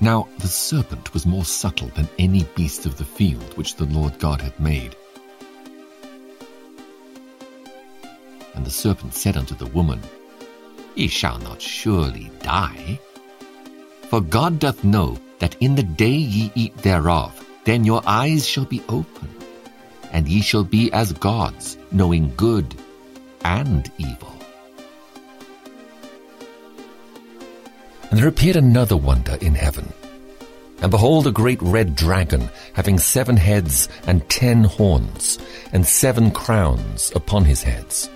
Now the serpent was more subtle than any beast of the field which the Lord God had made. And the serpent said unto the woman, Ye shall not surely die. For God doth know that in the day ye eat thereof, then your eyes shall be opened, and ye shall be as gods, knowing good and evil. And there appeared another wonder in heaven. And behold, a great red dragon, having seven heads and ten horns, and seven crowns upon his heads.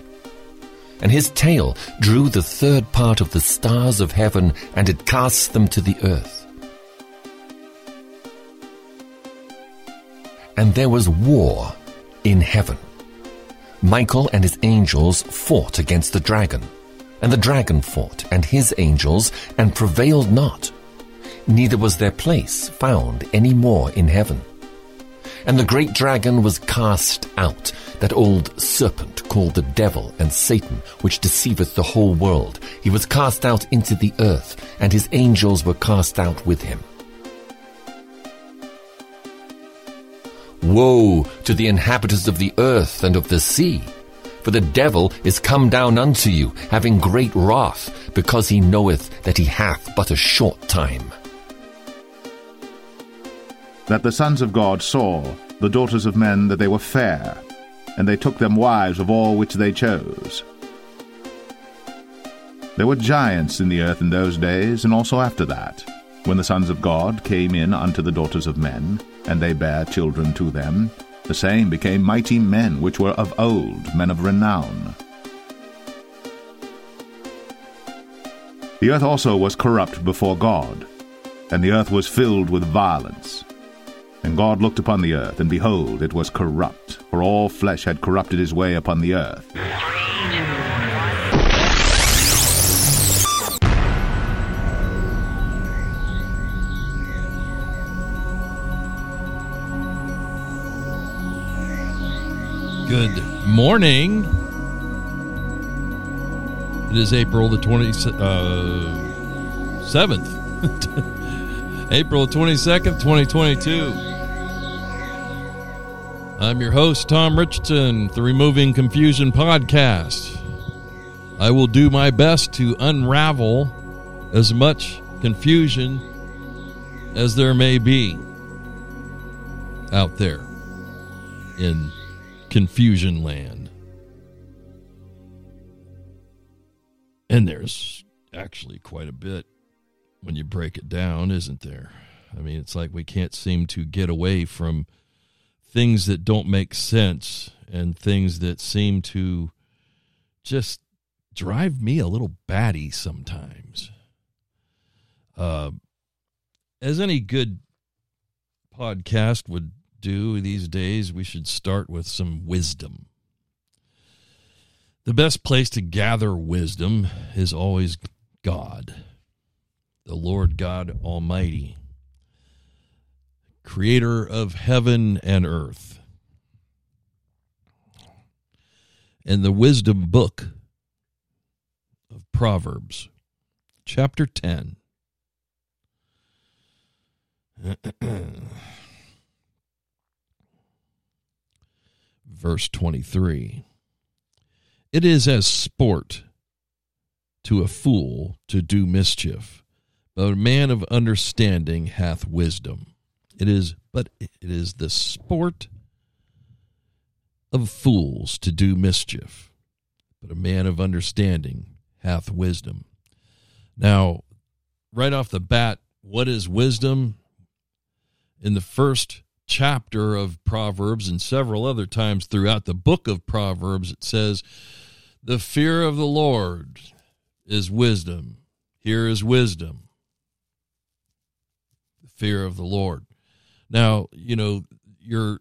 And his tail drew the third part of the stars of heaven, and it cast them to the earth. And there was war in heaven. Michael and his angels fought against the dragon and the dragon fought, and his angels, and prevailed not. Neither was their place found any more in heaven. And the great dragon was cast out, that old serpent called the devil and Satan, which deceiveth the whole world. He was cast out into the earth, and his angels were cast out with him. Woe to the inhabitants of the earth and of the sea! For the devil is come down unto you, having great wrath, because he knoweth that he hath but a short time. That the sons of God saw the daughters of men that they were fair, and they took them wives of all which they chose. There were giants in the earth in those days, and also after that, when the sons of God came in unto the daughters of men, and they bare children to them, the same became mighty men which were of old, men of renown. The earth also was corrupt before God, and the earth was filled with violence. And God looked upon the earth, and behold, it was corrupt, for all flesh had corrupted his way upon the earth. Good morning. It is April the 27th. Uh, April 22nd, 2022. I'm your host, Tom Richardson, the Removing Confusion podcast. I will do my best to unravel as much confusion as there may be out there in confusion land. And there's actually quite a bit when you break it down, isn't there? I mean, it's like we can't seem to get away from things that don't make sense and things that seem to just drive me a little batty sometimes. Uh, as any good podcast would do these days, we should start with some wisdom. The best place to gather wisdom is always God, the Lord God Almighty, creator of heaven and earth. And the wisdom book of Proverbs, chapter 10. verse 23. It is as sport to a fool to do mischief, but a man of understanding hath wisdom. It is but it is the sport of fools to do mischief, but a man of understanding hath wisdom. Now, right off the bat, what is wisdom? In the first chapter of Proverbs and several other times throughout the book of Proverbs, it says, The fear of the Lord is wisdom. Here is wisdom. The fear of the Lord. Now, you know, your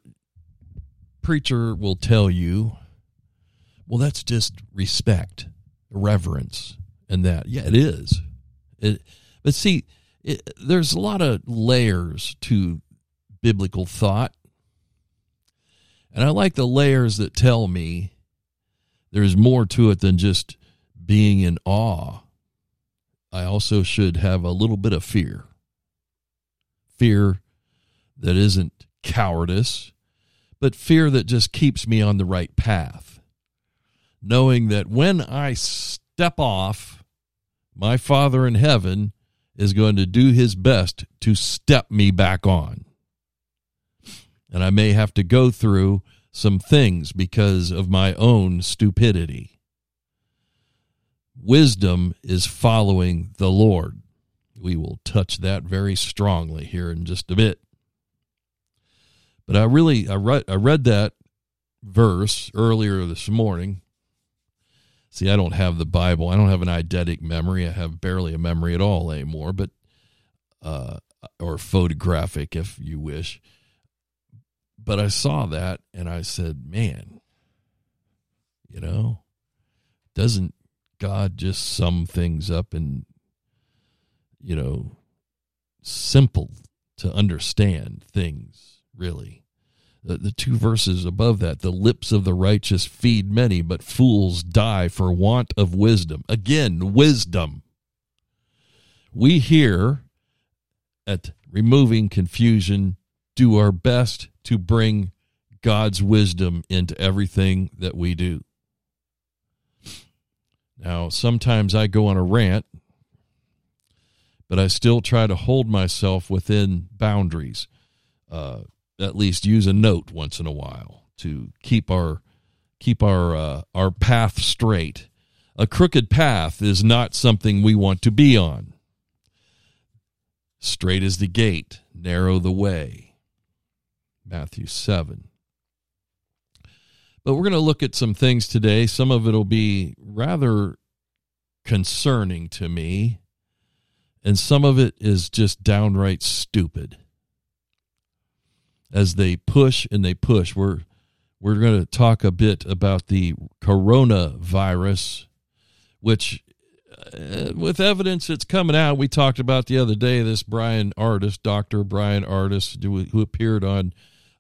preacher will tell you, well, that's just respect, reverence, and that. Yeah, it is. It, but see, it, there's a lot of layers to biblical thought. And I like the layers that tell me there's more to it than just being in awe. I also should have a little bit of fear. fear that isn't cowardice, but fear that just keeps me on the right path. Knowing that when I step off, my Father in heaven is going to do his best to step me back on. And I may have to go through some things because of my own stupidity. Wisdom is following the Lord. We will touch that very strongly here in just a bit. But I really I read I read that verse earlier this morning. See, I don't have the Bible. I don't have an eidetic memory. I have barely a memory at all anymore, but uh, or photographic if you wish. But I saw that and I said, "Man, you know, doesn't God just sum things up in you know simple to understand things?" really. The, the two verses above that the lips of the righteous feed many, but fools die for want of wisdom. Again, wisdom. We hear at Removing Confusion do our best to bring God's wisdom into everything that we do. Now, sometimes I go on a rant, but I still try to hold myself within boundaries. Uh, at least use a note once in a while to keep our keep our uh, our path straight. A crooked path is not something we want to be on. Straight is the gate, narrow the way. Matthew 7. But we're going to look at some things today. Some of it will be rather concerning to me, and some of it is just downright stupid as they push and they push. We're we're going to talk a bit about the coronavirus, which, uh, with evidence that's coming out, we talked about the other day. This Bryan Ardis, Doctor Bryan Ardis, who, who appeared on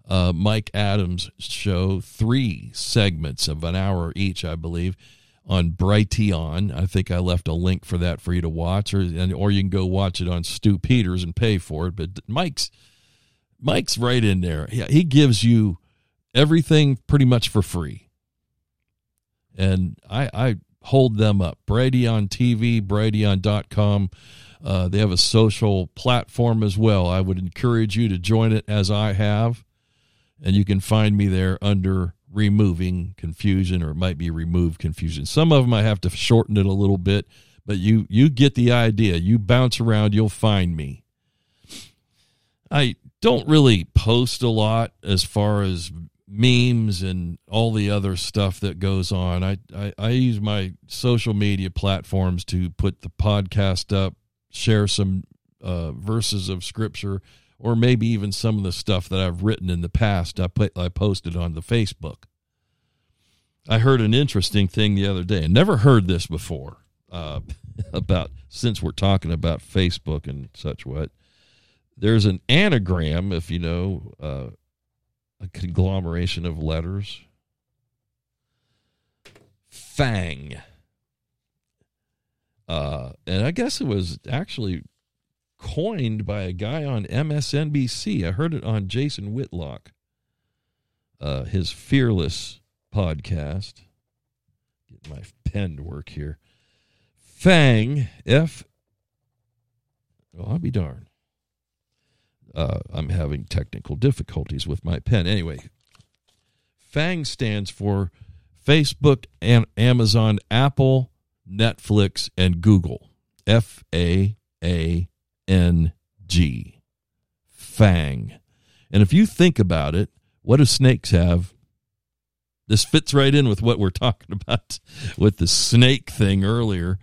uh, Mike Adams' show, three segments of an hour each, I believe, on Brighteon. I think I left a link for that for you to watch, or and, or you can go watch it on Stew Peters and pay for it. But Mike's Mike's right in there. Yeah, He gives you everything pretty much for free. And I, I hold them up. Brighteon TV, Brighteon.com. Uh, they have a social platform as well. I would encourage you to join it as I have. And you can find me there under removing confusion or it might be remove confusion. Some of them I have to shorten it a little bit, but you you get the idea. You bounce around, you'll find me. I don't really post a lot as far as memes and all the other stuff that goes on. I, I, I, use my social media platforms to put the podcast up, share some uh, verses of scripture, or maybe even some of the stuff that I've written in the past. I put I posted on the Facebook. I heard an interesting thing the other day. I never heard this before uh, about since we're talking about Facebook and such what there's an anagram, if you know, uh, a conglomeration of letters. Fang. Uh, and I guess it was actually coined by a guy on MSNBC. I heard it on Jason Whitlock, uh, his Fearless podcast. Get my pen to work here. Fang, F. Well, I'll be darned. Uh, I'm having technical difficulties with my pen. Anyway, FANG stands for Facebook, and Amazon, Apple, Netflix, and Google. F A A N G. FANG. And if you think about it, what do snakes have? This fits right in with what we're talking about with the snake thing earlier.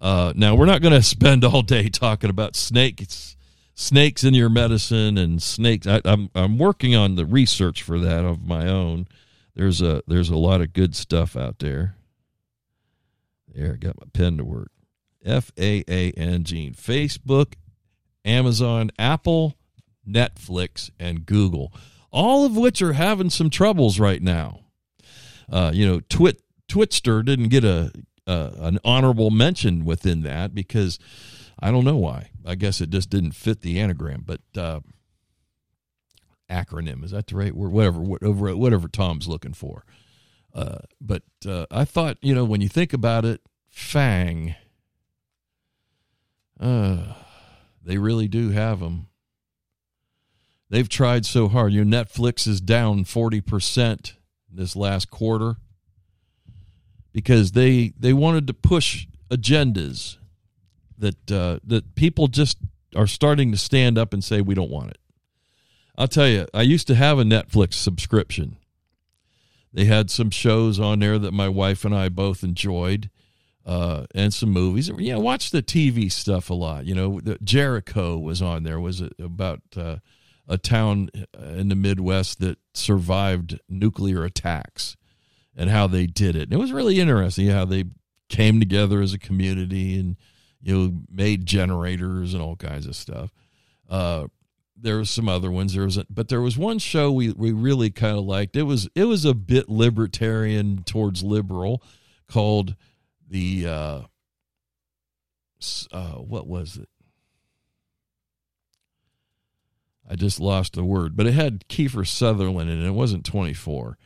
Uh, now, we're not going to spend all day talking about snakes snakes in your medicine and snakes. I, I'm I'm working on the research for that of my own. There's a there's a lot of good stuff out there. There, I got my pen to work. F A A N Gene. Facebook, Amazon, Apple, Netflix, and Google. All of which are having some troubles right now. Uh, you know, Twit Twitster didn't get a an honorable mention within that because I don't know why. I guess it just didn't fit the anagram. But uh, acronym. Is that the right word? Whatever, whatever, whatever Tom's looking for. Uh, but uh, I thought, you know, when you think about it, Fang, uh, they really do have them. They've tried so hard. Your Netflix is down forty percent this last quarter because they they wanted to push agendas that uh, that people just are starting to stand up and say we don't want it. I'll tell you, I used to have a Netflix subscription. They had some shows on there that my wife and I both enjoyed, uh, and some movies. Yeah, watch the TV stuff a lot. You know, Jericho was on there. Was about uh, a town in the Midwest that survived nuclear attacks and how they did it. And it was really interesting how they came together as a community and you know made generators and all kinds of stuff. Uh, there was some other ones. There was, a, but there was one show we we really kind of liked. It was it was a bit libertarian towards liberal, called the uh, uh, what was it? I just lost the word, but it had Kiefer Sutherland and it. it wasn't 24.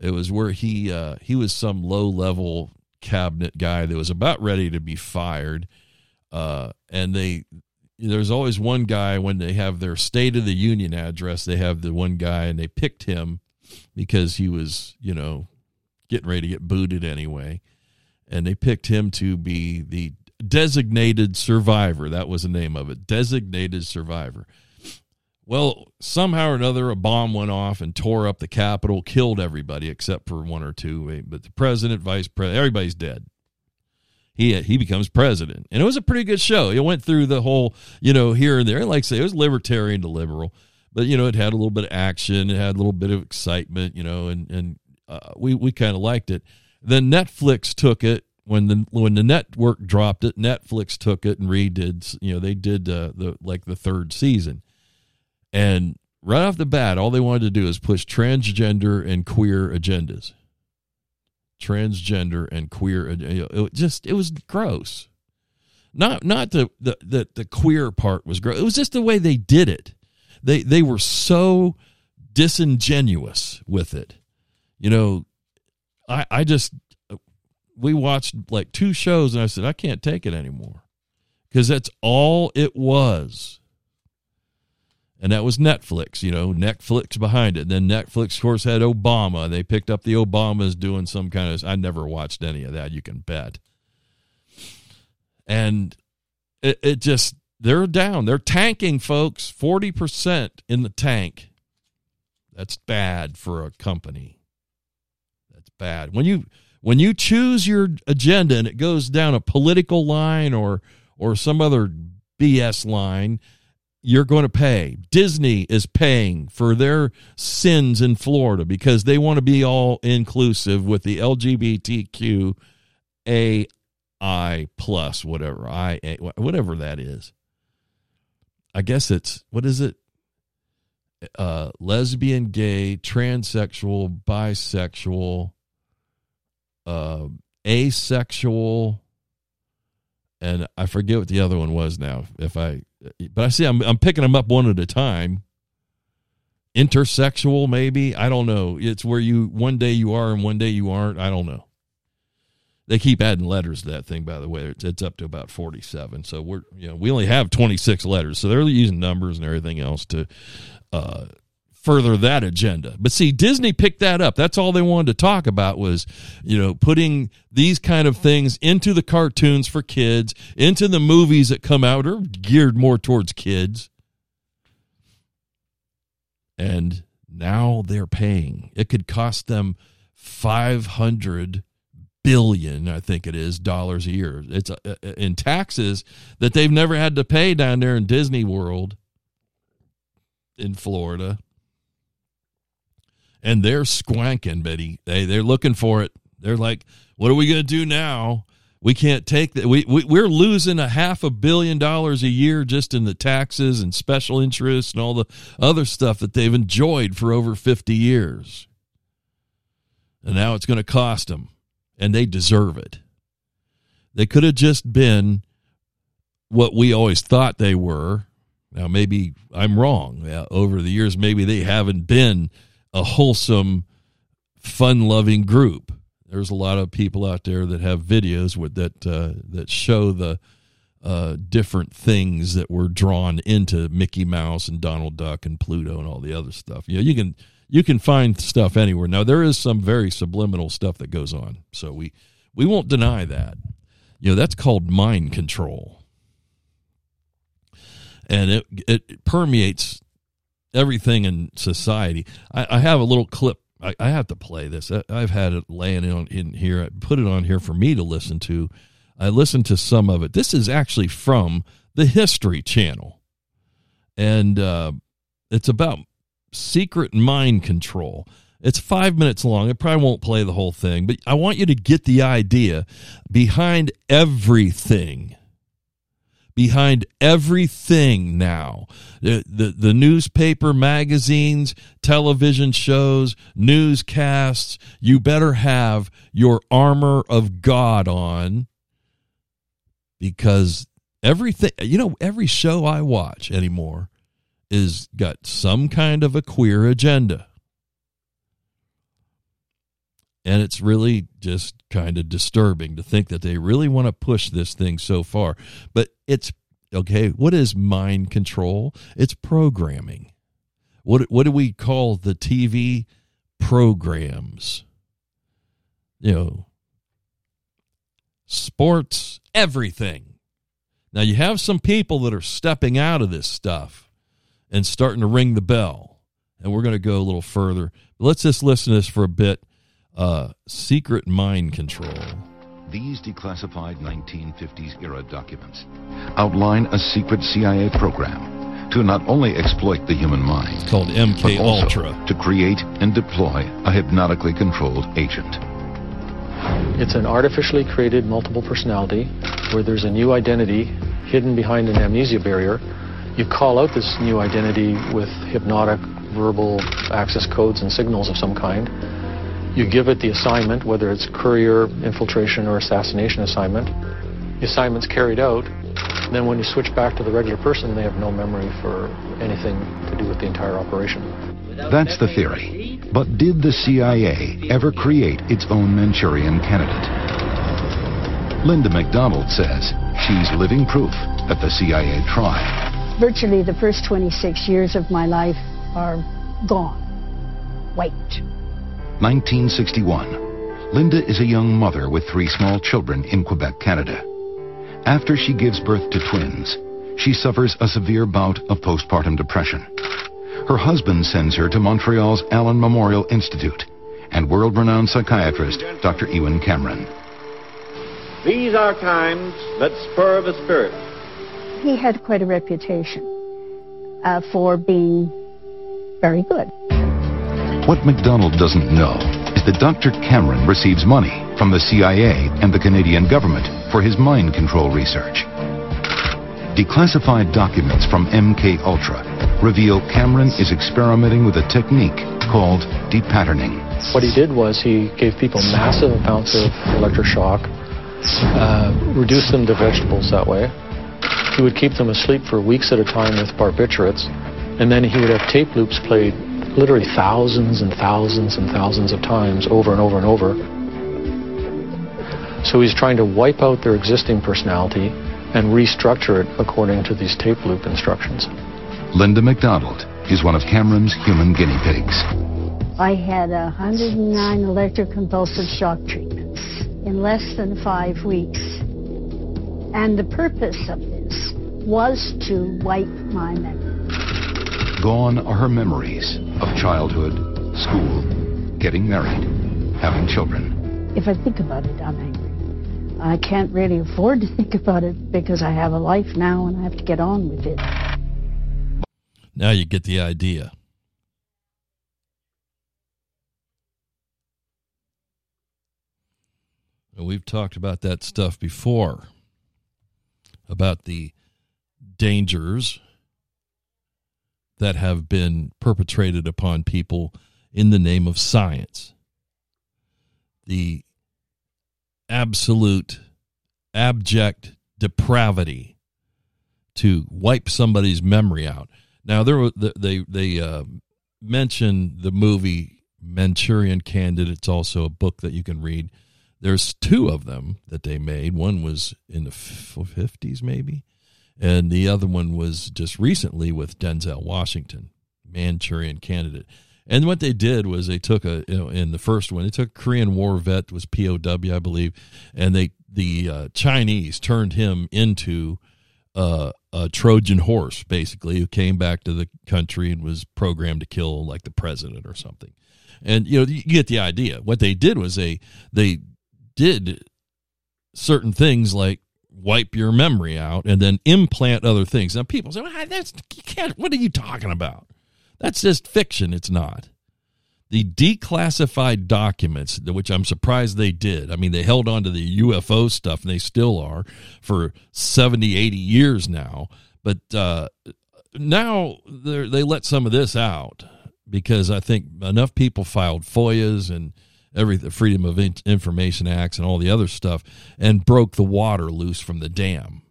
It was where he uh, he was some low level cabinet guy that was about ready to be fired, uh, and they there's always one guy when they have their State of the Union address. They have the one guy, and they picked him because he was you know getting ready to get booted anyway, and they picked him to be the designated survivor. That was the name of it, designated survivor well, somehow or another, a bomb went off and tore up the Capitol, killed everybody except for one or two. But the president, vice president, everybody's dead. He he becomes president, and it was a pretty good show. It went through the whole, you know, here and there. And like I say, it was libertarian to liberal, but you know, it had a little bit of action, it had a little bit of excitement, you know, and and uh, we we kind of liked it. Then Netflix took it when the when the network dropped it. Netflix took it and redid. You know, they did uh, the like the third season and right off the bat, all they wanted to do is push transgender and queer agendas. Transgender and queer, it just it was gross. Not not the the the, the queer part was gross. It was just the way they did it. They they were so disingenuous with it. You know, I I just we watched like two shows and I said I can't take it anymore because that's all it was and that was Netflix. You know, Netflix behind it. Then Netflix, of course, had Obama. They picked up the Obamas doing some kind of. I never watched any of that. You can bet. And it, it just they're down. They're tanking, folks. Forty percent in the tank. That's bad for a company. That's bad when you when you choose your agenda and it goes down a political line or or some other BS line you're going to pay. Disney is paying for their sins in Florida because they want to be all inclusive with the LGBTQ AI plus whatever I whatever that is. I guess it's what is it? Uh, lesbian, gay, transsexual, bisexual, uh, asexual, and I forget what the other one was now. If I but I see I'm I'm picking them up one at a time. Intersexual, maybe I don't know. It's where you one day you are and one day you aren't. I don't know. They keep adding letters to that thing. By the way, it's, it's up to about forty-seven. So we're you know we only have twenty-six letters. So they're using numbers and everything else to uh, further that agenda. But see, Disney picked that up. That's all they wanted to talk about was, you know, putting these kind of things into the cartoons for kids, into the movies that come out are geared more towards kids. And now they're paying. It could cost them 500 billion, I think it is, dollars a year. It's uh, uh, in taxes that they've never had to pay down there in Disney World in Florida and they're squanking, Betty. They they're looking for it. They're like, what are we going to do now? We can't take that. We, we we're losing a half a billion dollars a year just in the taxes and special interests and all the other stuff that they've enjoyed for over fifty years. And now it's going to cost them, and they deserve it. They could have just been what we always thought they were, Now, maybe I'm wrong. Yeah, over the years, maybe they haven't been a wholesome, fun loving group. There's a lot of people out there that have videos with, that uh, that show the uh, different things that were drawn into Mickey Mouse and Donald Duck and Pluto and all the other stuff. You know, you can you can find stuff anywhere. Now there is some very subliminal stuff that goes on, so we we won't deny that. You know, that's called mind control and it it permeates everything in society. I, I have a little clip. I, I, have to play this. I, have had it laying in here. I put it on here for me to listen to. I listened to some of it. This is actually from the History Channel, and uh, it's about secret mind control. It's five minutes long. It probably won't play the whole thing, but I want you to get the idea behind everything behind everything now. The, the, the, newspaper, magazines, television shows, newscasts. You better have your armor of God on because everything, you know, every show I watch anymore is got some kind of a queer agenda. And it's really just kind of disturbing to think that they really want to push this thing so far. But it's okay. What is mind control? It's programming. What what do we call the TV programs? You know, sports, everything. Now you have some people that are stepping out of this stuff and starting to ring the bell. And we're going to go a little further. Let's just listen to this for a bit uh, secret mind control. These declassified 1950s era documents outline a secret CIA program to not only exploit the human mind, it's called MK Ultra, to create and deploy a hypnotically controlled agent. It's an artificially created multiple personality where there's a new identity hidden behind an amnesia barrier. You call out this new identity with hypnotic verbal access codes and signals of some kind you give it the assignment, whether it's courier, infiltration, or assassination assignment. The assignment's carried out. Then when you switch back to the regular person, they have no memory for anything to do with the entire operation. That's the theory. But did the CIA ever create its own Manchurian candidate? Linda McDonald says she's living proof that the CIA tried. Virtually the first 26 years of my life are gone. Wait. 1961. Linda is a young mother with three small children in Quebec, Canada. After she gives birth to twins, she suffers a severe bout of postpartum depression. Her husband sends her to Montreal's Allen Memorial Institute and world-renowned psychiatrist Dr. Ewen Cameron. These are times that spur the spirit. He had quite a reputation uh, for being very good. What McDonald doesn't know is that Dr. Cameron receives money from the CIA and the Canadian government for his mind control research. Declassified documents from MK Ultra reveal Cameron is experimenting with a technique called depatterning. What he did was he gave people massive amounts of electroshock, uh, reduced them to vegetables that way. He would keep them asleep for weeks at a time with barbiturates, and then he would have tape loops played literally thousands and thousands and thousands of times over and over and over. So he's trying to wipe out their existing personality and restructure it according to these tape loop instructions. Linda McDonald is one of Cameron's human guinea pigs. I had 109 electroconvulsive shock treatments in less than five weeks. And the purpose of this was to wipe my memory. Gone are her memories of childhood, school, getting married, having children. If I think about it, I'm angry. I can't really afford to think about it because I have a life now and I have to get on with it. Now you get the idea. We've talked about that stuff before about the dangers that have been perpetrated upon people in the name of science. The absolute abject depravity to wipe somebody's memory out. Now there they they uh, mention the movie Manchurian Candidate. It's also a book that you can read. There's two of them that they made. One was in the 50s, maybe, and the other one was just recently with Denzel Washington, Manchurian Candidate. And what they did was they took a you know in the first one they took Korean War vet was POW I believe, and they the uh, Chinese turned him into uh, a Trojan horse basically who came back to the country and was programmed to kill like the president or something. And you know you get the idea. What they did was they they did certain things like wipe your memory out and then implant other things. Now people say, well, "That's you can't. What are you talking about?" That's just fiction. It's not. The declassified documents, which I'm surprised they did. I mean, they held on to the UFO stuff, and they still are for 70, 80 years now. But uh, now they let some of this out because I think enough people filed FOIAs and every the Freedom of Information Acts and all the other stuff and broke the water loose from the dam.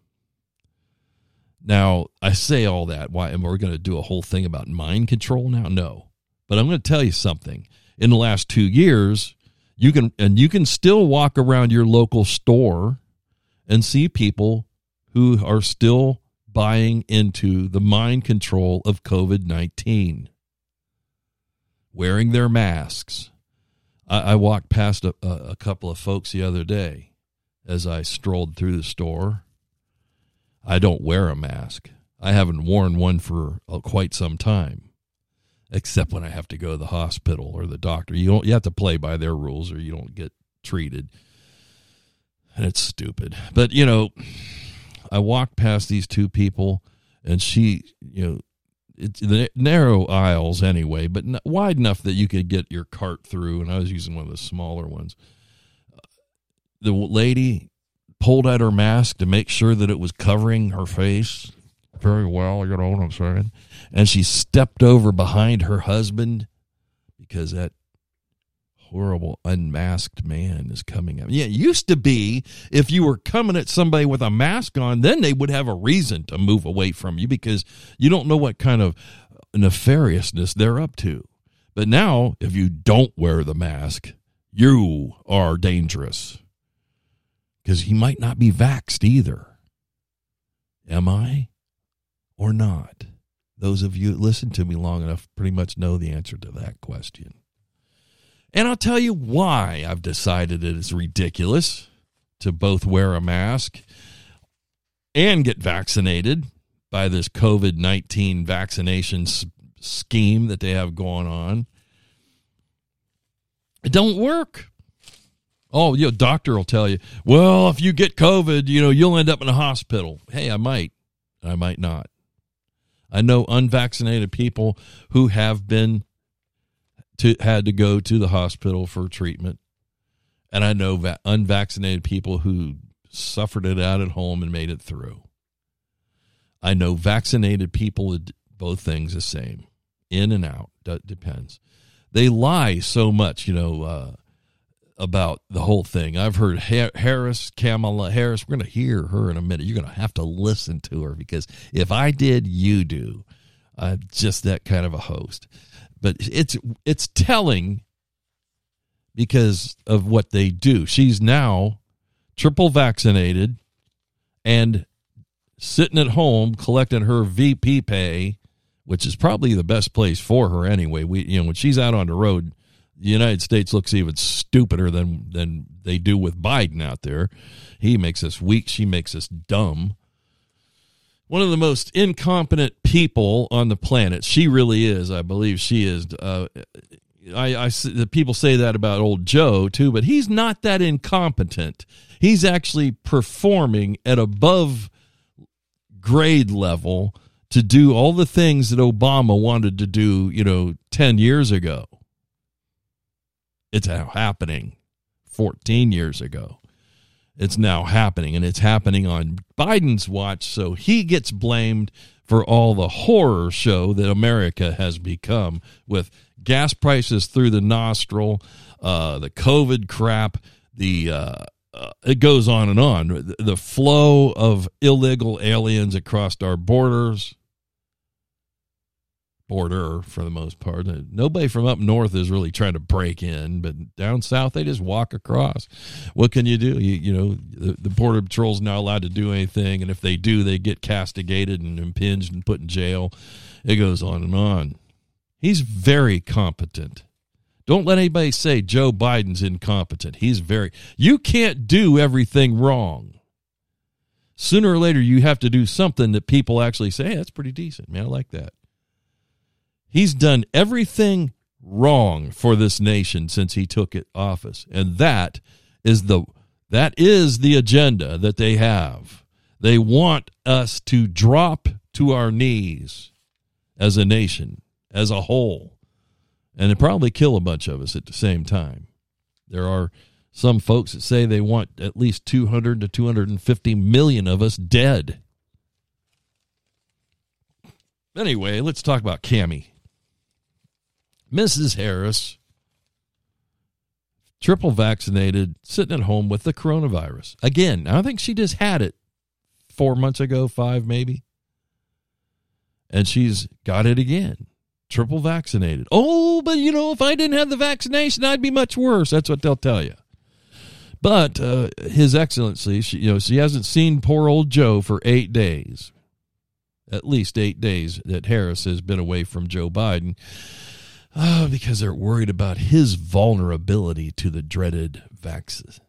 Now, I say all that. Why? And we're going to do a whole thing about mind control now? No. But I'm going to tell you something. In the last two years, you can, and you can still walk around your local store and see people who are still buying into the mind control of COVID 19, wearing their masks. I, I walked past a, a couple of folks the other day as I strolled through the store I don't wear a mask. I haven't worn one for uh, quite some time, except when I have to go to the hospital or the doctor. You don't. You have to play by their rules, or you don't get treated. And it's stupid. But you know, I walked past these two people, and she, you know, it's the narrow aisles anyway, but wide enough that you could get your cart through. And I was using one of the smaller ones. The lady pulled out her mask to make sure that it was covering her face very well, you know what I'm saying? And she stepped over behind her husband because that horrible unmasked man is coming up. Yeah, it used to be if you were coming at somebody with a mask on, then they would have a reason to move away from you because you don't know what kind of nefariousness they're up to. But now, if you don't wear the mask, you are dangerous because he might not be vaxed either. Am I or not? Those of you that listen to me long enough pretty much know the answer to that question. And I'll tell you why I've decided it is ridiculous to both wear a mask and get vaccinated by this COVID 19 vaccination scheme that they have going on. It don't work. Oh, you know, doctor will tell you, well, if you get COVID, you know, you'll end up in a hospital. Hey, I might. I might not. I know unvaccinated people who have been to had to go to the hospital for treatment. And I know va- unvaccinated people who suffered it out at home and made it through. I know vaccinated people, both things the same, in and out, depends. They lie so much, you know. Uh, about the whole thing. I've heard Harris, Kamala Harris. We're going to hear her in a minute. You're going to have to listen to her because if I did, you do. I'm just that kind of a host. But it's it's telling because of what they do. She's now triple vaccinated and sitting at home collecting her VP pay, which is probably the best place for her anyway. We you know when she's out on the road the United States looks even stupider than than they do with Biden out there. He makes us weak. She makes us dumb. One of the most incompetent people on the planet. She really is. I believe she is. Uh, I, I the people say that about old Joe too, but he's not that incompetent. He's actually performing at above grade level to do all the things that Obama wanted to do, you know, 10 years ago. It's now happening 14 years ago. It's now happening, and it's happening on Biden's watch. So he gets blamed for all the horror show that America has become with gas prices through the nostril, uh, the COVID crap, the uh, uh, it goes on and on. The, the flow of illegal aliens across our borders, border for the most part. Nobody from up north is really trying to break in, but down south they just walk across. What can you do? You, you know, the, the border patrol's not allowed to do anything, and if they do, they get castigated and impinged and put in jail. It goes on and on. He's very competent. Don't let anybody say Joe Biden's incompetent. He's very. You can't do everything wrong. Sooner or later, you have to do something that people actually say, hey, that's pretty decent, man. I like that. He's done everything wrong for this nation since he took it office. And that is the that is the agenda that they have. They want us to drop to our knees as a nation, as a whole. And it probably kill a bunch of us at the same time. There are some folks that say they want at least 200 to 250 million of us dead. Anyway, let's talk about Cami. Mrs. Harris, triple vaccinated, sitting at home with the coronavirus. Again, I think she just had it four months ago, five maybe. And she's got it again, triple vaccinated. Oh, but you know, if I didn't have the vaccination, I'd be much worse. That's what they'll tell you. But uh, His Excellency, she, you know, she hasn't seen poor old Joe for eight days, at least eight days that Harris has been away from Joe Biden. Oh, because they're worried about his vulnerability to the dreaded vax,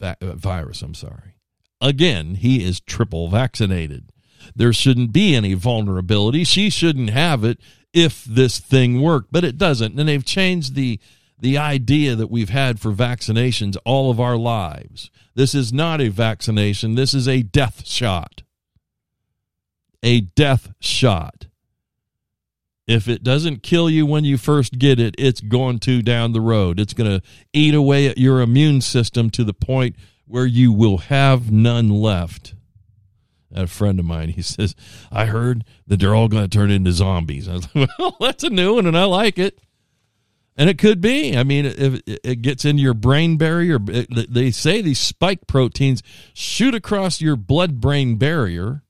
va- uh, virus. I'm sorry. Again, he is triple vaccinated. There shouldn't be any vulnerability. She shouldn't have it if this thing worked, but it doesn't. And they've changed the the idea that we've had for vaccinations all of our lives. This is not a vaccination. This is a death shot. A death shot. If it doesn't kill you when you first get it, it's going to down the road. It's going to eat away at your immune system to the point where you will have none left. A friend of mine, he says, I heard that they're all going to turn into zombies. I was like, well, that's a new one, and I like it. And it could be. I mean, if it gets into your brain barrier, they say these spike proteins shoot across your blood brain barrier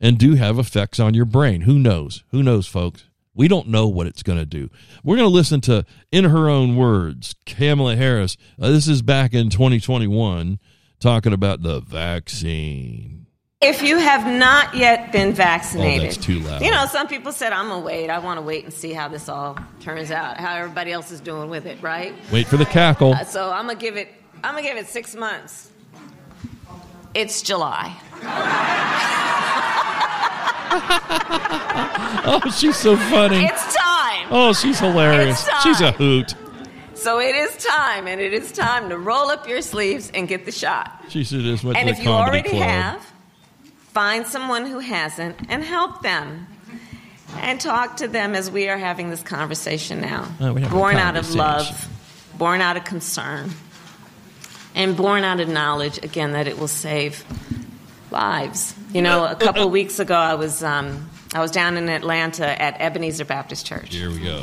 and do have effects on your brain. Who knows? Who knows, folks? We don't know what it's going to do. We're going to listen to, in her own words, Kamala Harris. Uh, this is back in 2021, talking about the vaccine. If you have not yet been vaccinated, oh, that's too loud. You know, some people said, "I'm gonna wait. I want to wait and see how this all turns out, how everybody else is doing with it." Right? Wait for the cackle. Uh, so I'm gonna give it. I'm gonna give it six months. It's July. oh, she's so funny. It's time. Oh, she's hilarious. She's a hoot. So it is time, and it is time to roll up your sleeves and get the shot. She should just went and to if you already club. have, find someone who hasn't and help them. And talk to them as we are having this conversation now. Oh, born out of love, born out of concern, and born out of knowledge, again, that it will save lives. You know, a couple of weeks ago, I was, um, I was down in Atlanta at Ebenezer Baptist Church Here we go.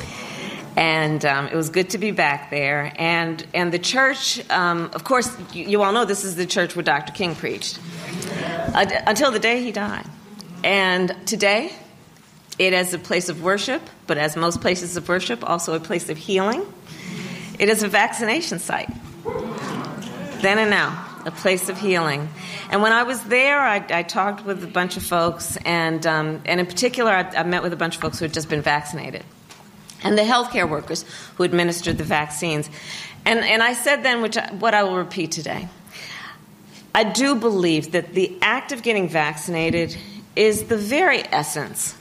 and um, it was good to be back there. And and the church, um, of course, you, you all know this is the church where Dr. King preached uh, until the day he died. And today, it is a place of worship, but as most places of worship, also a place of healing. It is a vaccination site. Then and now, a place of healing. And when I was there, I, I talked with a bunch of folks, and, um, and in particular, I, I met with a bunch of folks who had just been vaccinated and the healthcare workers who administered the vaccines. And, and I said then, which I, what I will repeat today I do believe that the act of getting vaccinated is the very essence,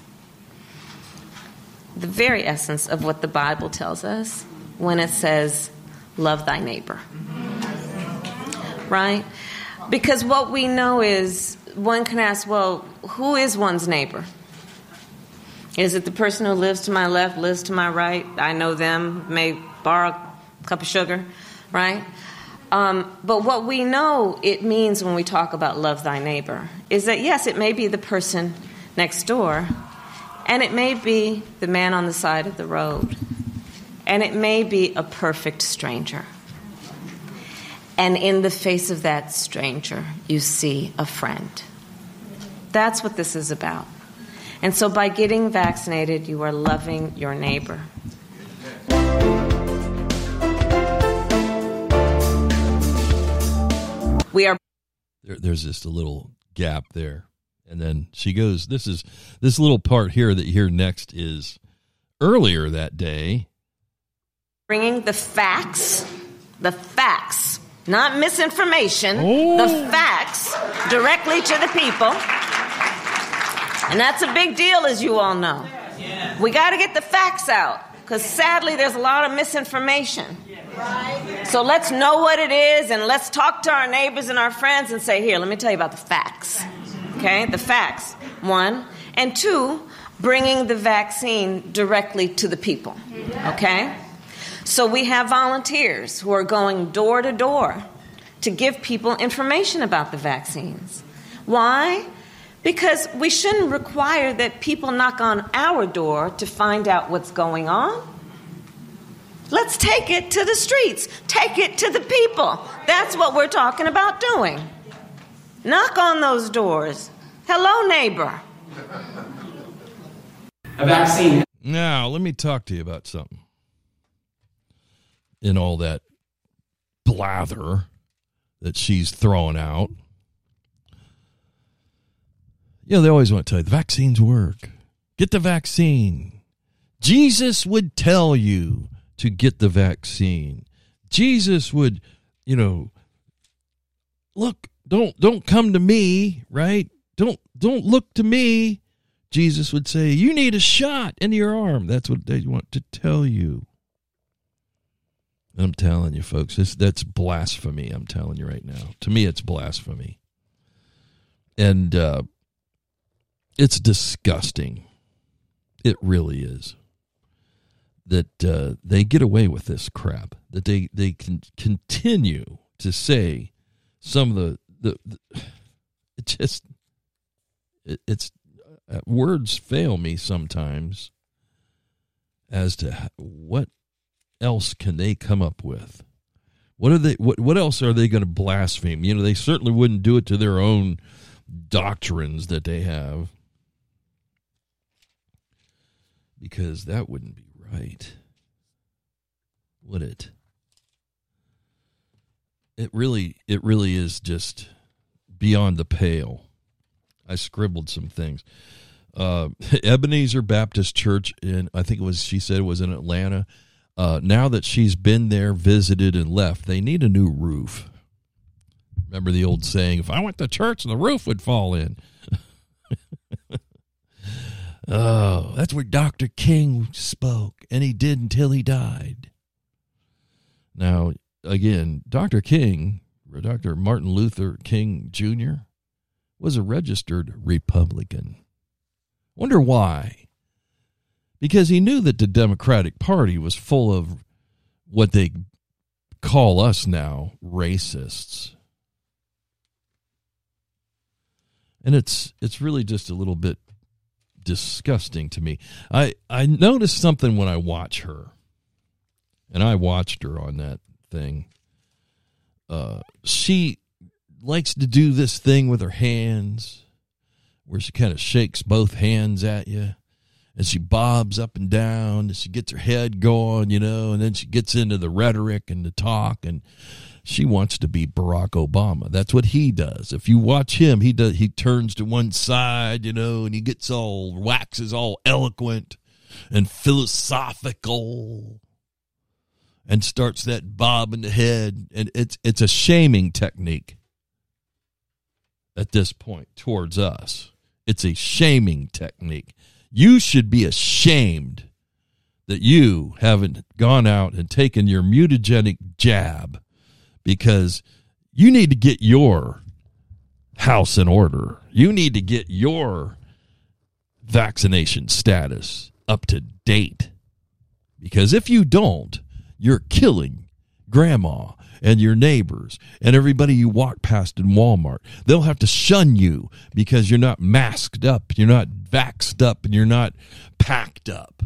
the very essence of what the Bible tells us when it says, love thy neighbor. Right? Because what we know is, one can ask, well, who is one's neighbor? Is it the person who lives to my left, lives to my right? I know them, may borrow a cup of sugar, right? Um, but what we know it means when we talk about love thy neighbor is that, yes, it may be the person next door, and it may be the man on the side of the road, and it may be a perfect stranger. And in the face of that stranger, you see a friend. That's what this is about. And so by getting vaccinated, you are loving your neighbor. We are. There, there's just a little gap there. And then she goes, This is this little part here that you hear next is earlier that day. Bringing the facts, the facts, not misinformation, oh. the facts directly to the people. And that's a big deal, as you all know. We got to get the facts out because sadly, there's a lot of misinformation. So let's know what it is and let's talk to our neighbors and our friends and say, here, let me tell you about the facts. Okay, the facts, one. And two, bringing the vaccine directly to the people. Okay? So we have volunteers who are going door to door to give people information about the vaccines. Why? Because we shouldn't require that people knock on our door to find out what's going on. Let's take it to the streets, take it to the people. That's what we're talking about doing. Knock on those doors. Hello, neighbor. A vaccine. Now, let me talk to you about something. In all that blather that she's throwing out. You know, they always want to tell you the vaccines work. Get the vaccine. Jesus would tell you to get the vaccine. Jesus would, you know, look, don't don't come to me, right? Don't don't look to me. Jesus would say, "You need a shot in your arm." That's what they want to tell you. I'm telling you, folks, this that's blasphemy. I'm telling you right now. To me, it's blasphemy, and uh, it's disgusting. It really is that uh, they get away with this crap. That they they can continue to say some of the the, the it just it, it's uh, words fail me sometimes as to what else can they come up with. What are they? What what else are they going to blaspheme? You know, they certainly wouldn't do it to their own doctrines that they have, because that wouldn't be right. Would it? It really it really is just beyond the pale. I scribbled some things. Uh, Ebenezer Baptist Church in I think it was she said it was in Atlanta. Uh, now that she's been there, visited, and left, they need a new roof. Remember the old saying, if I went to church, the roof would fall in. Oh, that's where Dr. King spoke, and he did until he died. Now, again, Dr. King, Dr. Martin Luther King Jr., was a registered Republican. Wonder why? Because he knew that the Democratic Party was full of what they call us now racists. And it's it's really just a little bit disgusting to me. I I noticed something when I watch her, and I watched her on that thing. Uh, she likes to do this thing with her hands, where she kind of shakes both hands at you, and she bobs up and down, and she gets her head going, you know, and then she gets into the rhetoric and the talk, and she wants to be Barack Obama. That's what he does. If you watch him, he does he turns to one side, you know, and he gets all waxes all eloquent and philosophical and starts that bob in the head and it's it's a shaming technique at this point towards us. It's a shaming technique. You should be ashamed that you haven't gone out and taken your mutagenic jab because you need to get your house in order. You need to get your vaccination status up to date. Because if you don't, you're killing grandma and your neighbors and everybody you walk past in Walmart. They'll have to shun you because you're not masked up, you're not vaxxed up, and you're not packed up.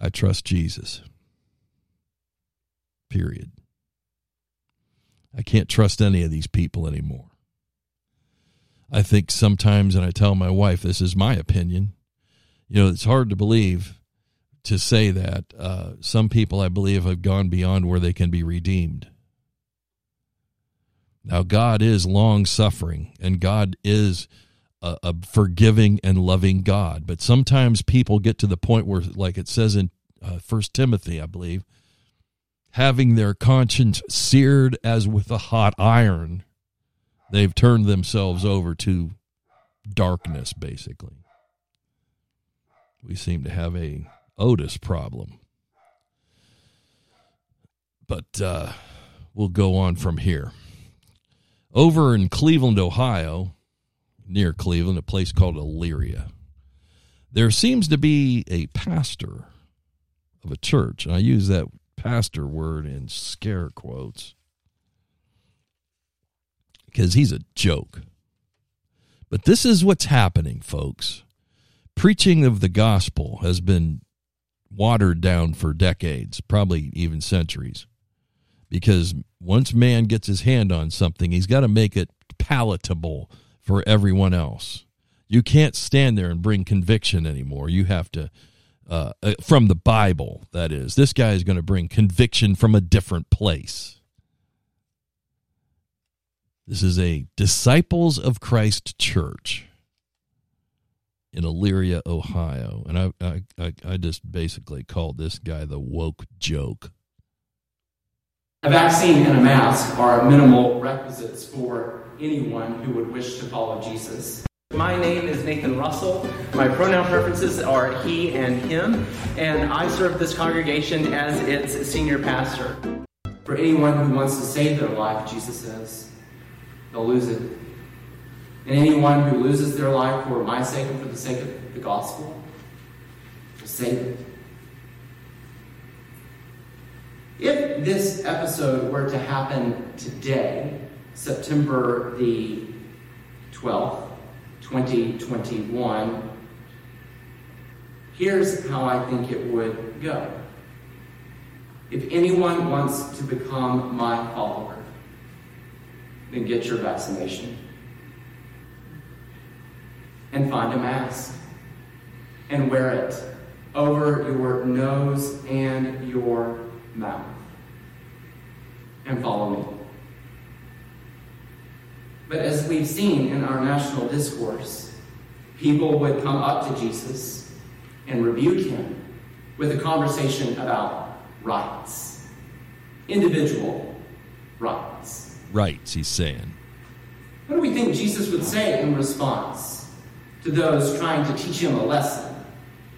I trust Jesus. Period. I can't trust any of these people anymore. I think sometimes, and I tell my wife, this is my opinion. You know, it's hard to believe to say that uh, some people, I believe, have gone beyond where they can be redeemed. Now, God is long suffering, and God is a, a, forgiving and loving God. But sometimes people get to the point where, like it says in uh, First Timothy, I believe, having their conscience seared as with a hot iron, they've turned themselves over to darkness, basically. We seem to have a Otis problem. But uh, we'll go on from here. Over in Cleveland, Ohio, near Cleveland, a place called Elyria, there seems to be a pastor of a church. And I use that pastor word in scare quotes because he's a joke. But this is what's happening, folks. Preaching of the gospel has been watered down for decades, probably even centuries. Because once man gets his hand on something, he's got to make it palatable for everyone else. You can't stand there and bring conviction anymore. You have to uh, uh, from the Bible, that is. This guy is going to bring conviction from a different place. This is a Disciples of Christ church in Elyria, Ohio. And I, I, I, I just basically called this guy the woke joke. A vaccine and a mask are minimal requisites for anyone who would wish to follow Jesus. My name is Nathan Russell. My pronoun preferences are he and him, and I serve this congregation as its senior pastor. For anyone who wants to save their life, Jesus says, they'll lose it. And anyone who loses their life for my sake and for the sake of the gospel will save it. If this episode were to happen today, September the 12th, 2021, here's how I think it would go. If anyone wants to become my follower, then get your vaccination. And find a mask. And wear it over your nose and your mouth. And follow me. But as we've seen in our national discourse, people would come up to Jesus and rebuke him with a conversation about rights, individual rights. Rights, he's saying. What do we think Jesus would say in response to those trying to teach him a lesson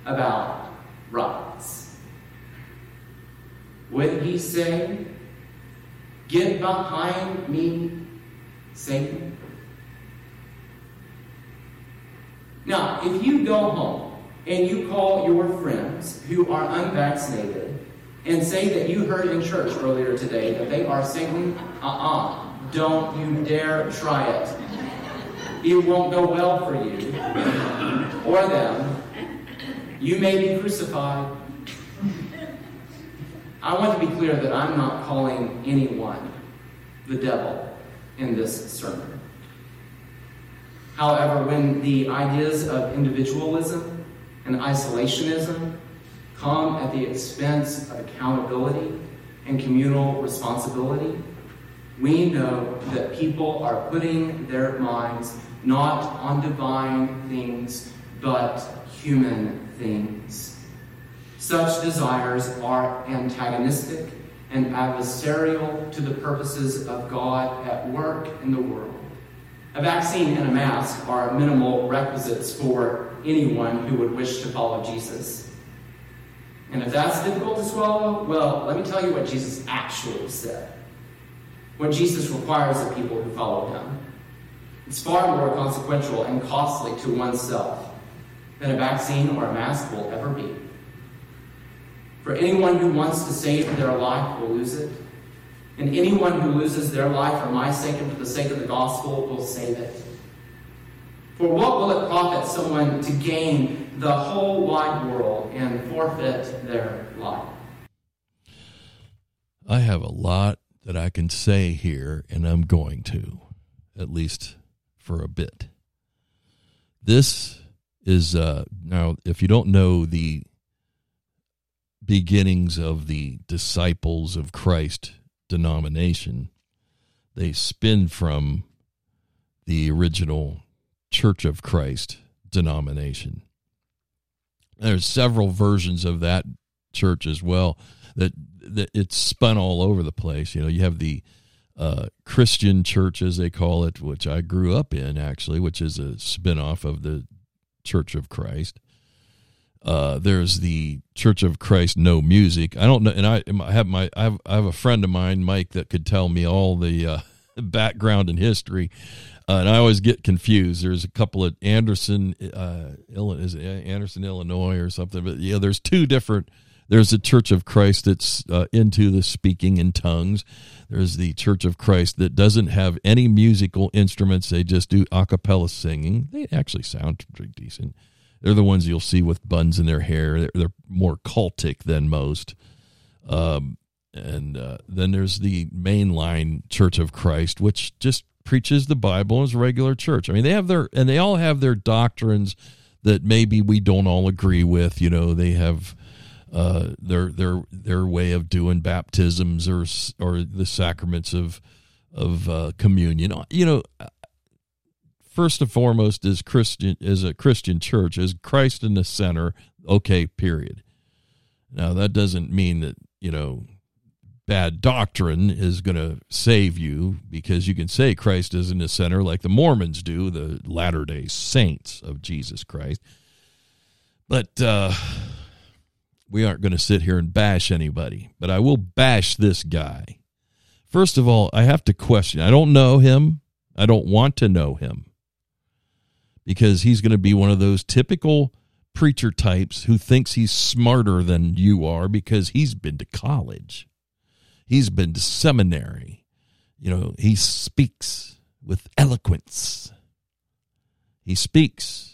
about rights? Would he say, Get behind me, Satan. Now, if you go home and you call your friends who are unvaccinated and say that you heard in church earlier today that they are Satan, uh uh-uh, uh, don't you dare try it. It won't go well for you or them. You may be crucified. I want to be clear that I'm not calling anyone the devil in this sermon. However, when the ideas of individualism and isolationism come at the expense of accountability and communal responsibility, we know that people are putting their minds not on divine things, but human things. Such desires are antagonistic and adversarial to the purposes of God at work in the world. A vaccine and a mask are minimal requisites for anyone who would wish to follow Jesus. And if that's difficult to swallow, well, let me tell you what Jesus actually said. What Jesus requires of people who follow him. It's far more consequential and costly to oneself than a vaccine or a mask will ever be. For anyone who wants to save their life will lose it. And anyone who loses their life for my sake and for the sake of the gospel will save it. For what will it profit someone to gain the whole wide world and forfeit their life? I have a lot that I can say here, and I'm going to, at least for a bit. This is uh, now, if you don't know the beginnings of the disciples of Christ denomination, they spin from the original Church of Christ denomination. There's several versions of that church as well that that it's spun all over the place. You know, you have the uh, Christian church, as they call it, which I grew up in actually, which is a spinoff of the Church of Christ. Uh, there's the Church of Christ No Music. I don't know, and I, have my I have, I have a friend of mine, Mike, that could tell me all the uh, background and history. Uh, and I always get confused. There's a couple of Anderson, uh, is Anderson, Illinois, or something. But yeah, there's two different. There's the Church of Christ that's uh, into the speaking in tongues. There's the Church of Christ that doesn't have any musical instruments. They just do a cappella singing. They actually sound pretty decent. They're the ones you'll see with buns in their hair. They're, they're more cultic than most. Um, and uh, then there's the mainline Church of Christ, which just preaches the Bible as a regular church. I mean, they have their and they all have their doctrines that maybe we don't all agree with. You know, they have uh, their their their way of doing baptisms or or the sacraments of of uh, communion. You know, first and foremost, is Christian is a Christian church is Christ in the center. Okay, period. Now that doesn't mean that you know bad doctrine is going to save you because you can say Christ is in the center like the Mormons do, the Latter day Saints of Jesus Christ. But uh, we aren't going to sit here and bash anybody, but I will bash this guy. First of all, I have to question. I don't know him. I don't want to know him because he's going to be one of those typical preacher types who thinks he's smarter than you are because he's been to college. He's been to seminary. You know, he speaks with eloquence. He speaks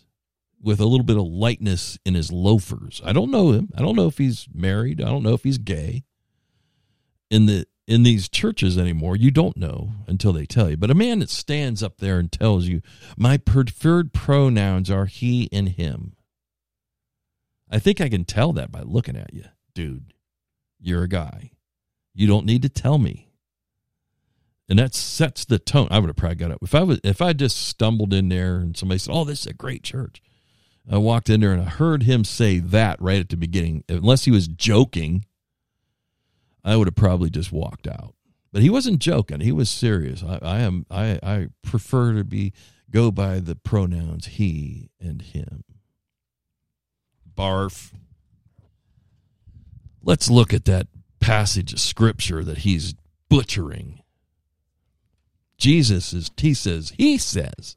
with a little bit of lightness in his loafers. I don't know him. I don't know if he's married. I don't know if he's gay. In the in these churches anymore, you don't know until they tell you. But a man that stands up there and tells you, "My preferred pronouns are he and him." I think I can tell that by looking at you, dude. You're a guy. You don't need to tell me. And that sets the tone. I would have probably got up. If I was if I just stumbled in there and somebody said, Oh, this is a great church. I walked in there and I heard him say that right at the beginning. Unless he was joking, I would have probably just walked out. But he wasn't joking. He was serious. I, I am I, I prefer to be go by the pronouns he and him. Barf. Let's look at that passage of scripture that he's butchering. Jesus is, he says, he says,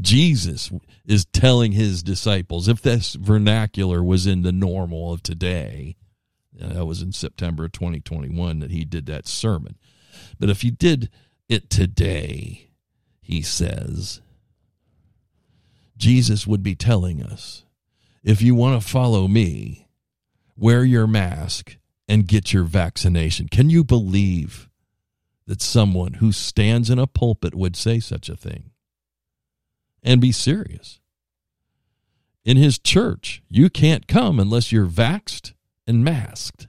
Jesus is telling his disciples, if this vernacular was in the normal of today, that was in September of 2021 that he did that sermon. But if he did it today, he says, Jesus would be telling us, if you want to follow me, wear your mask and get your vaccination. Can you believe that someone who stands in a pulpit would say such a thing and be serious? In his church, you can't come unless you're vaxed and masked.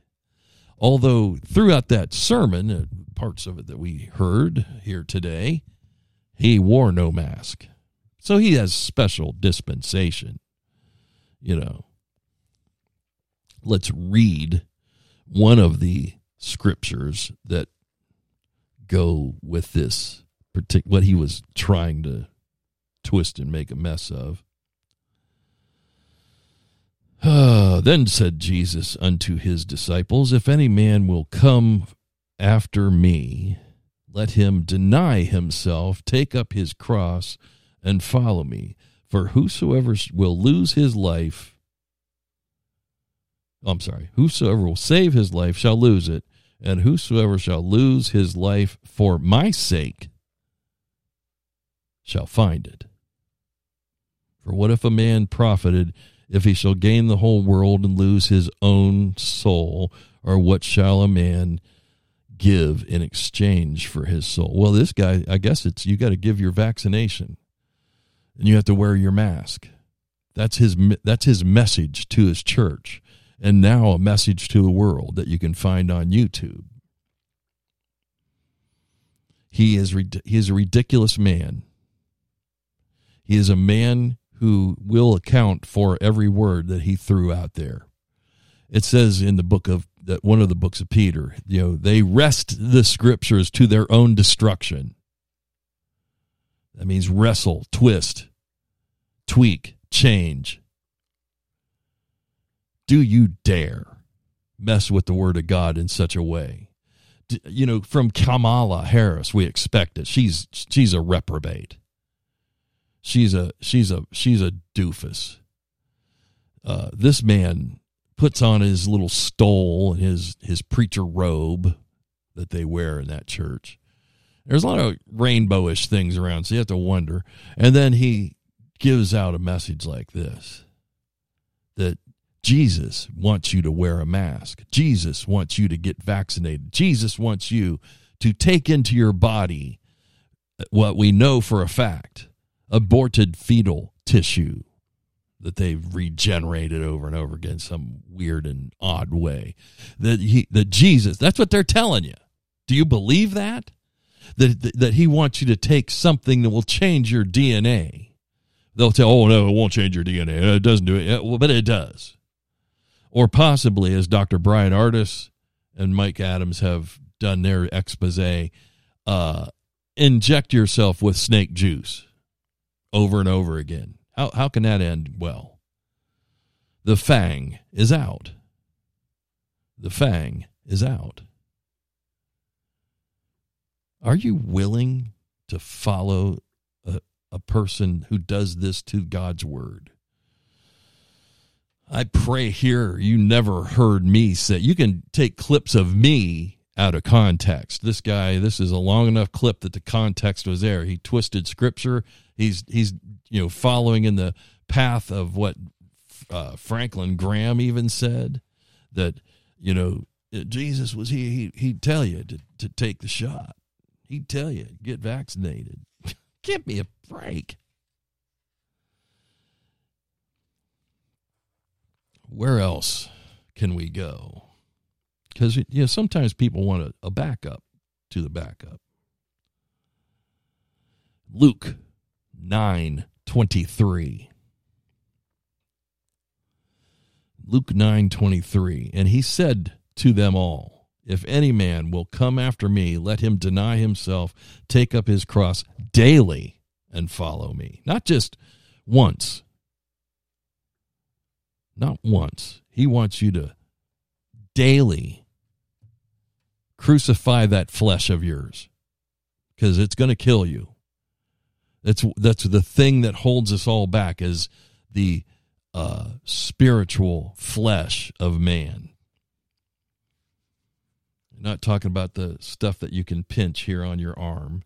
Although throughout that sermon, uh, parts of it that we heard here today, he wore no mask. So he has special dispensation, you know. Let's read one of the scriptures that go with this particular what he was trying to twist and make a mess of. Then said Jesus unto his disciples, If any man will come after me, let him deny himself, take up his cross, and follow me. For whosoever will lose his life I'm sorry, whosoever will save his life shall lose it, and whosoever shall lose his life for my sake shall find it. For what if a man profited if he shall gain the whole world and lose his own soul? Or what shall a man give in exchange for his soul? Well, this guy, I guess it's you got to give your vaccination and you have to wear your mask. That's his that's his message to his church and now a message to the world that you can find on YouTube. He is he is a ridiculous man. He is a man who will account for every word that he threw out there. It says in the book of that one of the books of Peter, you know, they wrest the scriptures to their own destruction. That means wrestle, twist, tweak, change. Do you dare mess with the word of God in such a way? You know, from Kamala Harris, we expect it. She's she's a reprobate. She's a she's a she's a doofus. Uh, this man puts on his little stole and his his preacher robe that they wear in that church. There's a lot of rainbowish things around, so you have to wonder. And then he gives out a message like this that Jesus wants you to wear a mask. Jesus wants you to get vaccinated. Jesus wants you to take into your body what we know for a fact aborted fetal tissue that they've regenerated over and over again some weird and odd way. That he that Jesus that's what they're telling you. Do you believe that? That that he wants you to take something that will change your DNA they'll tell oh no it won't change your DNA it doesn't do it. But it does. Or possibly as Dr. Bryan Ardis and Mike Adams have done their expose uh, inject yourself with snake juice over and over again how, how can that end well? The fang is out. The fang is out. Are you willing to follow a, a person who does this to God's word? I pray here you never heard me say. You can take clips of me out of context. This guy, this is a long enough clip that the context was there. He twisted scripture. He's he's you know following in the path of what uh, Franklin Graham even said that you know Jesus was here. he he'd tell you to to take the shot. He'd tell you get vaccinated. Give me a break. Where else can we go? Because you know sometimes people want a, a backup to the backup. Luke 9 23. Luke 9 23. And he said to them all, If any man will come after me, let him deny himself, take up his cross daily, and follow me. Not just once. Not once. He wants you to daily crucify that flesh of yours because it's going to kill you. That's that's the thing that holds us all back is the uh, spiritual flesh of man. I'm not talking about the stuff that you can pinch here on your arm.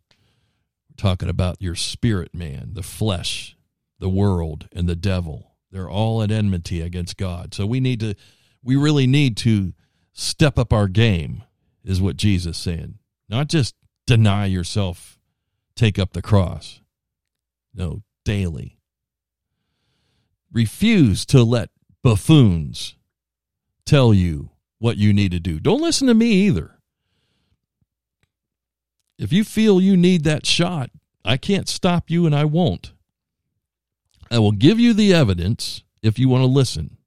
We're talking about your spirit man, the flesh, the world, and the devil. They're all at enmity against God. So we need to, we really need to step up our game, is what Jesus saying. Not just deny yourself, take up the cross. No, daily. Refuse to let buffoons tell you what you need to do. Don't listen to me either. If you feel you need that shot, I can't stop you and I won't. I will give you the evidence if you want to listen.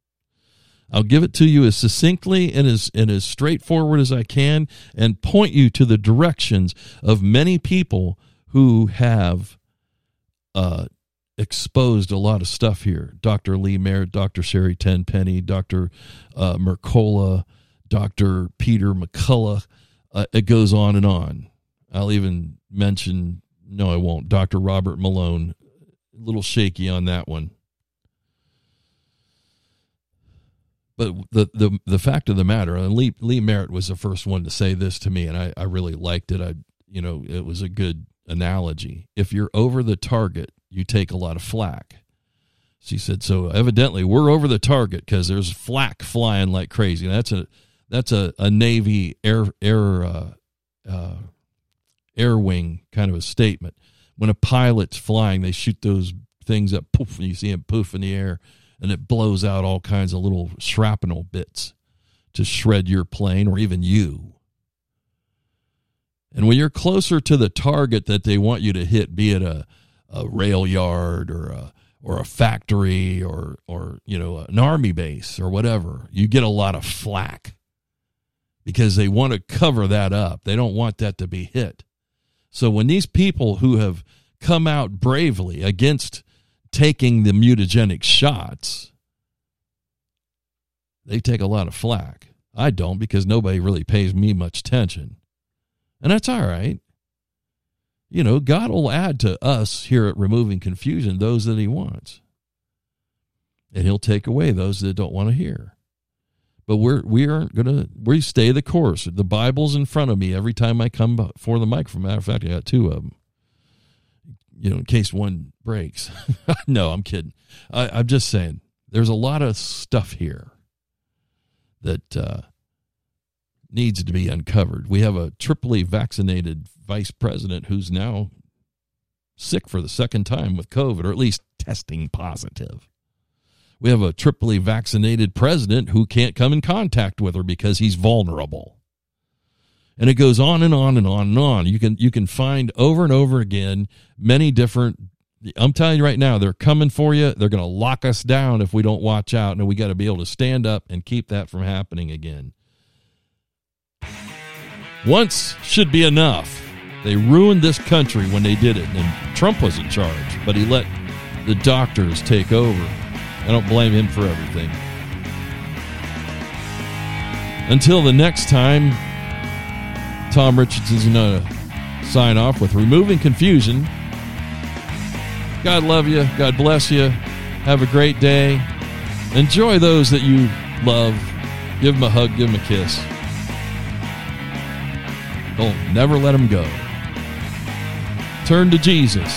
I'll give it to you as succinctly and as and as straightforward as I can and point you to the directions of many people who have uh, exposed a lot of stuff here. Dr. Lee Merritt, Dr. Sherry Tenpenny, Dr. Uh, Mercola, Dr. Peter McCullough. Uh, it goes on and on. I'll even mention, no, I won't, Dr. Robert Malone. A little shaky on that one. But the, the the fact of the matter, and Lee, Lee Merritt was the first one to say this to me, and I, I really liked it. I you know it was a good analogy. If you're over the target, you take a lot of flack. She said, so evidently we're over the target because there's flak flying like crazy. That's a that's a, a Navy air air uh, uh, air wing kind of a statement. When a pilot's flying, they shoot those things up, poof, and you see them poof in the air, and it blows out all kinds of little shrapnel bits to shred your plane or even you. And when you're closer to the target that they want you to hit, be it a, a rail yard or a or a factory or or you know an army base or whatever, you get a lot of flack because they want to cover that up. They don't want that to be hit. So when these people who have come out bravely against taking the mutagenic shots, they take a lot of flack. I don't because nobody really pays me much attention. And that's all right. You know, God will add to us here at Removing Confusion those that He wants. And He'll take away those that don't want to hear. But we're we aren't gonna we stay the course. The Bible's in front of me every time I come before the microphone. Matter of fact, I got two of them. You know, in case one breaks. no, I'm kidding. I, I'm just saying there's a lot of stuff here that uh, needs to be uncovered. We have a triply vaccinated vice president who's now sick for the second time with COVID, or at least testing positive. We have a triply vaccinated president who can't come in contact with her because he's vulnerable. And it goes on and on and on and on. You can you can find over and over again many different I'm telling you right now, they're coming for you. They're going to lock us down if we don't watch out. And we got to be able to stand up and keep that from happening again. Once should be enough. They ruined this country when they did it, and Trump was in charge, but he let the doctors take over. I don't blame him for everything. Until the next time, Tom Richardson's going to sign off with Removing Confusion. God love you. God bless you. Have a great day. Enjoy those that you love. Give them a hug, give them a kiss. Don't never let them go. Turn to Jesus.